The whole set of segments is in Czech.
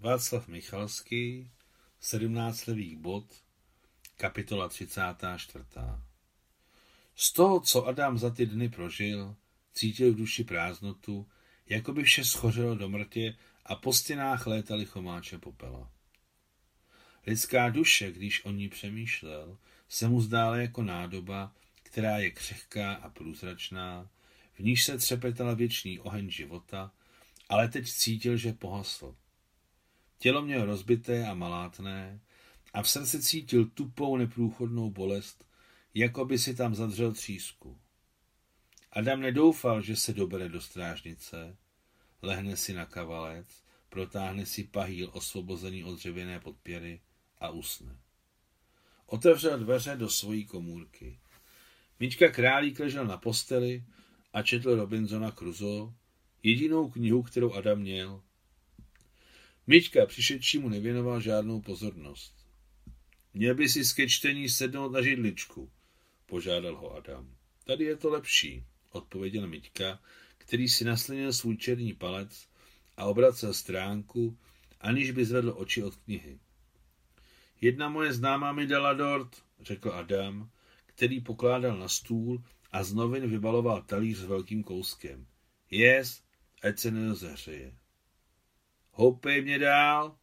Václav Michalský, 17 levých bod, kapitola 34. Z toho, co Adam za ty dny prožil, cítil v duši prázdnotu, jako by vše schořelo do mrtě a po stěnách létaly chomáče popela. Lidská duše, když o ní přemýšlel, se mu zdála jako nádoba, která je křehká a průzračná, v níž se třepetala věčný oheň života, ale teď cítil, že pohasl. Tělo měl rozbité a malátné a v srdci cítil tupou neprůchodnou bolest, jako by si tam zadřel třísku. Adam nedoufal, že se dobere do strážnice, lehne si na kavalec, protáhne si pahýl osvobozený od dřevěné podpěry a usne. Otevřel dveře do svojí komůrky. Mička Králík ležel na posteli a četl Robinsona Crusoe, jedinou knihu, kterou Adam měl. Mička přišedčímu nevěnoval žádnou pozornost. Měl by si ke čtení sednout na židličku, požádal ho Adam. Tady je to lepší, odpověděl Miťka, který si naslinil svůj černý palec a obracel stránku, aniž by zvedl oči od knihy. Jedna moje známá mi dala dort, řekl Adam, který pokládal na stůl a z novin vybaloval talíř s velkým kouskem. Yes, ať se nezahřeje. Houpej mě dál,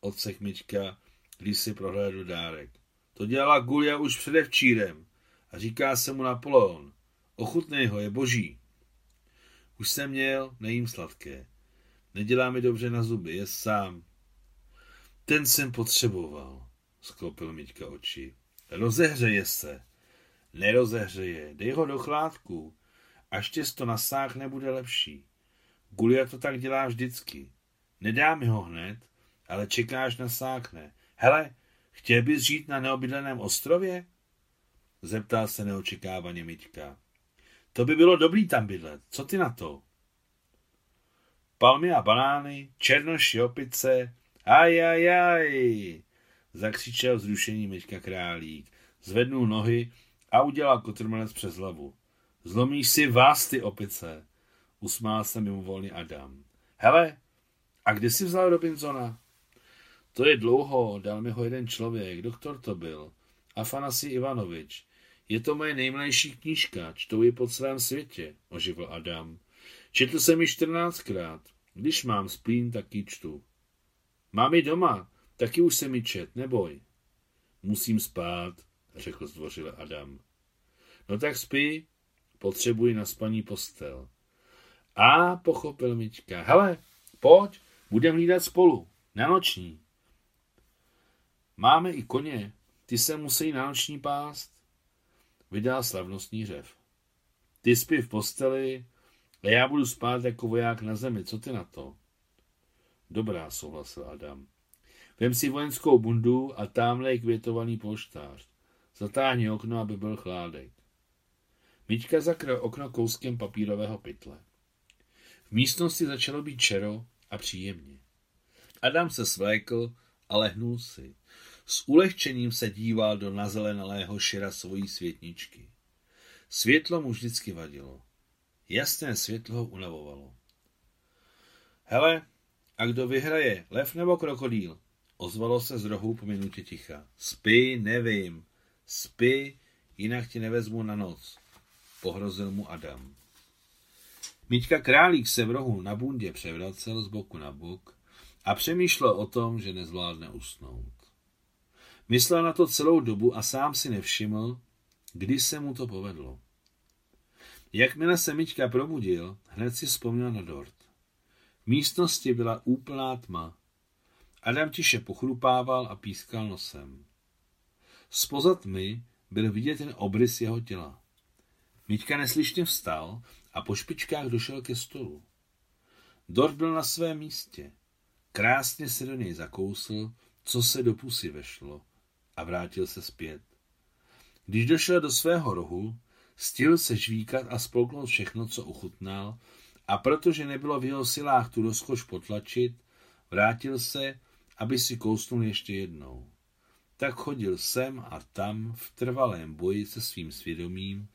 odsek Mička, když si prohlédl dárek. To dělala Gulia už předevčírem a říká se mu Napoleon. Ochutnej ho, je boží. Už jsem měl, nejím sladké. Nedělá mi dobře na zuby, je sám. Ten jsem potřeboval, sklopil Miťka oči. Rozehřeje se. Nerozehřeje, dej ho do chládku. Až těsto nasák nebude lepší. Gulia to tak dělá vždycky. Nedá mi ho hned, ale čekáš nasákne. Hele, chtěl bys žít na neobydleném ostrově? Zeptal se neočekávaně Miťka. To by bylo dobrý tam bydlet. Co ty na to? Palmy a banány, černoši opice, aj, aj, aj, zakřičel vzrušení Miťka Králík. Zvednul nohy a udělal kotrmelec přes hlavu. Zlomíš si vás, ty opice, usmál se mimovolně Adam. Hele, a kde jsi vzal Robinsona? To je dlouho, dal mi ho jeden člověk, doktor to byl. Afanasi Ivanovič. Je to moje nejmlejší knížka, čtou ji po celém světě, oživil Adam. Četl jsem ji čtrnáctkrát. Když mám splín, tak ji čtu. Mám ji doma, taky už jsem ji čet, neboj. Musím spát, řekl zdvořile Adam. No tak spí, potřebuji na spaní postel. A pochopil Mička. Hele, pojď, budeme hlídat spolu, na noční. Máme i koně, ty se musí na noční pást. Vydal slavnostní řev. Ty spí v posteli a já budu spát jako voják na zemi. Co ty na to? Dobrá, souhlasil Adam. Vem si vojenskou bundu a tamhle je květovaný polštář. Zatáhni okno, aby byl chládek. Miťka zakryl okno kouskem papírového pytle. V místnosti začalo být čero a příjemně. Adam se svlékl a lehnul si. S ulehčením se díval do nazelenalého šira svojí světničky. Světlo mu vždycky vadilo. Jasné světlo ho unavovalo. Hele, a kdo vyhraje, lev nebo krokodýl? Ozvalo se z rohu po minutě ticha. Spí, nevím. Spí, jinak ti nevezmu na noc. Pohrozil mu Adam. Miťka Králík se v rohu na bundě převracel z boku na bok a přemýšlel o tom, že nezvládne usnout. Myslel na to celou dobu a sám si nevšiml, kdy se mu to povedlo. Jakmile se Miťka probudil, hned si vzpomněl na dort. V místnosti byla úplná tma. Adam tiše pochrupával a pískal nosem. Spoza tmy byl vidět ten obrys jeho těla. Miťka neslyšně vstal a po špičkách došel ke stolu. Dort byl na svém místě. Krásně se do něj zakousl, co se do pusy vešlo a vrátil se zpět. Když došel do svého rohu, stihl se žvíkat a spolknout všechno, co uchutnal, a protože nebylo v jeho silách tu rozkoš potlačit, vrátil se, aby si kousnul ještě jednou. Tak chodil sem a tam v trvalém boji se svým svědomím,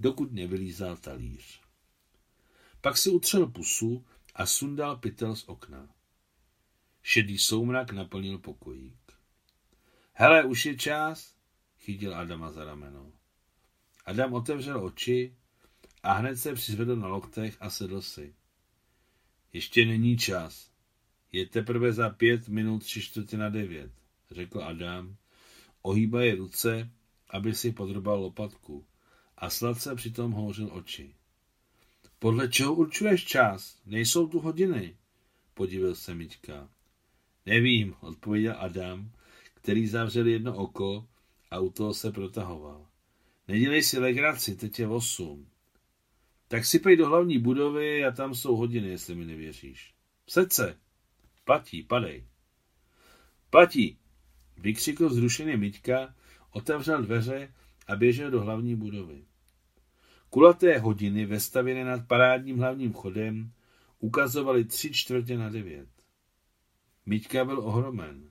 dokud nevylízal talíř. Pak si utřel pusu a sundal pytel z okna. Šedý soumrak naplnil pokojík. Hele, už je čas, chytil Adama za rameno. Adam otevřel oči a hned se přizvedl na loktech a sedl si. Ještě není čas. Je teprve za pět minut tři čtvrtě na devět, řekl Adam. Ohýbaje ruce, aby si podrbal lopatku a sladce přitom houřil oči. Podle čeho určuješ čas? Nejsou tu hodiny, podívil se Miťka. Nevím, odpověděl Adam, který zavřel jedno oko a u toho se protahoval. Nedělej si legraci, teď je osm. Tak si pej do hlavní budovy a tam jsou hodiny, jestli mi nevěříš. Se. Platí, padej. Platí, vykřikl zrušený Miťka, otevřel dveře a běžel do hlavní budovy. Kulaté hodiny vestavěné nad parádním hlavním chodem ukazovaly tři čtvrtě na devět. Miťka byl ohromen.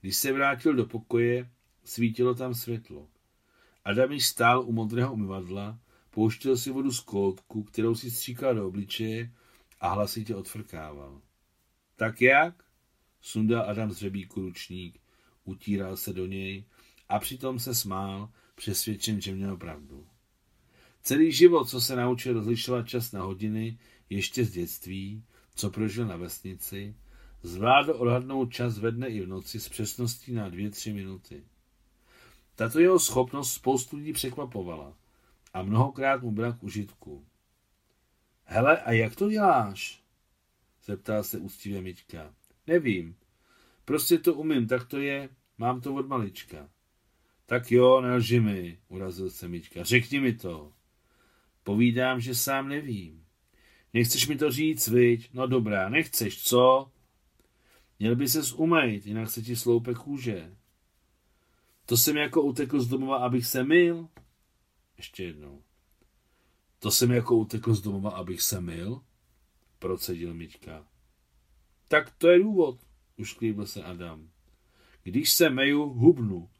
Když se vrátil do pokoje, svítilo tam světlo. Adam již stál u modrého umyvadla, pouštěl si vodu z kódku, kterou si stříkal do obličeje a hlasitě odfrkával. Tak jak? Sundal Adam z řebíku ručník, utíral se do něj a přitom se smál, přesvědčen, že měl pravdu. Celý život, co se naučil rozlišovat čas na hodiny, ještě z dětství, co prožil na vesnici, zvládl odhadnout čas ve dne i v noci s přesností na dvě, tři minuty. Tato jeho schopnost spoustu lidí překvapovala a mnohokrát mu byla k užitku. Hele, a jak to děláš? zeptal se úctivě Miťka. Nevím. Prostě to umím, tak to je, mám to od malička. Tak jo, nelži mi, urazil se Miťka. Řekni mi to. Povídám, že sám nevím. Nechceš mi to říct, viď? No dobrá, nechceš, co? Měl by ses umejt, jinak se ti sloupe kůže. To jsem jako utekl z domova, abych se mil? Ještě jednou. To jsem jako utekl z domova, abych se mil? Procedil Miťka. Tak to je důvod, už klíbil se Adam. Když se meju, hubnu.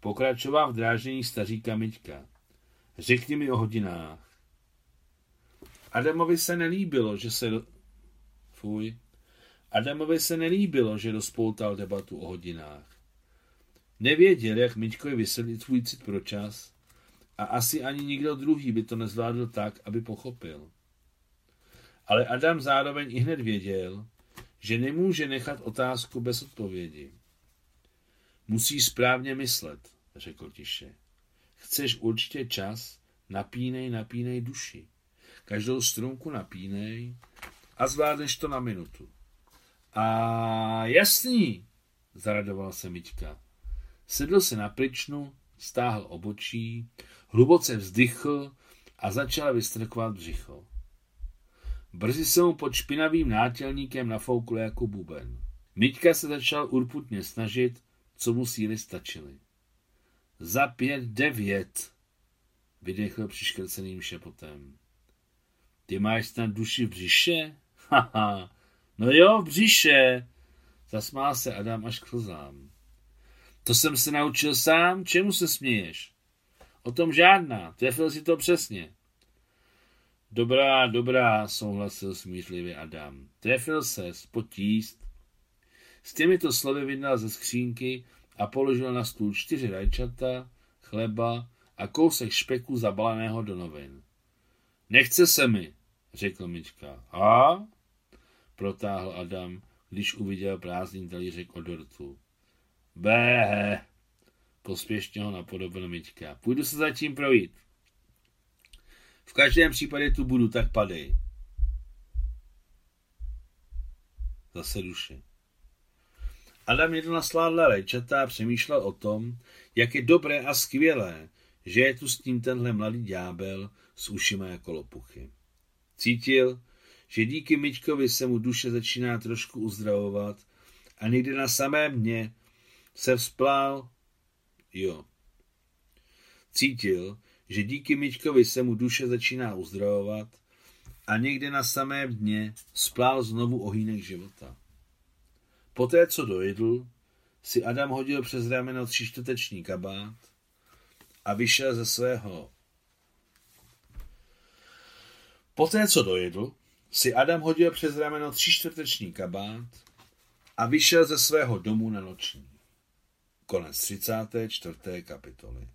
Pokračoval v dráždění staříka Miťka. Řekni mi o hodinách. Adamovi se nelíbilo, že se... Fuj. Adamovi se nelíbilo, že rozpoutal debatu o hodinách. Nevěděl, jak Miťkovi vysvětlit svůj cit pro čas a asi ani nikdo druhý by to nezvládl tak, aby pochopil. Ale Adam zároveň i hned věděl, že nemůže nechat otázku bez odpovědi. Musí správně myslet, řekl tiše. Chceš určitě čas, napínej, napínej duši. Každou strunku napínej a zvládneš to na minutu. A jasný, zaradoval se Miťka. Sedl se na pličnu, stáhl obočí, hluboce vzdychl a začal vystrkovat břicho. Brzy se mu pod špinavým nátělníkem nafouklo jako buben. Miťka se začal urputně snažit, co mu síly stačily. Za pět devět, vydechl přiškrceným šepotem. Ty máš snad duši v břiše? Haha, no jo, v břiše, zasmál se Adam až k slzám. To jsem se naučil sám, čemu se směješ? O tom žádná, trefil si to přesně. Dobrá, dobrá, souhlasil smířlivě Adam. Trefil se, potíst. S těmito slovy vydal ze skřínky a položil na stůl čtyři rajčata, chleba a kousek špeku zabaleného do novin. Nechce se mi, řekl Mička. A? Protáhl Adam, když uviděl prázdný talířek od dortu. Bé, pospěšně ho napodobil Mička. Půjdu se zatím projít. V každém případě tu budu, tak padej. Zase duše. Adam jedl na sládla rajčata a přemýšlel o tom, jak je dobré a skvělé, že je tu s ním tenhle mladý ďábel s ušima jako lopuchy. Cítil, že díky Mičkovi se mu duše začíná trošku uzdravovat a někdy na samém dně se vzplál, jo. Cítil, že díky Mičkovi se mu duše začíná uzdravovat a někde na samém dně splál znovu ohýnek života. Poté, co dojedl, si Adam hodil přes rameno třičtvrteční kabát a vyšel ze svého. Poté, co dojedl, si Adam hodil přes rameno třičtvrteční kabát a vyšel ze svého domu na noční. Konec 34. kapitoly.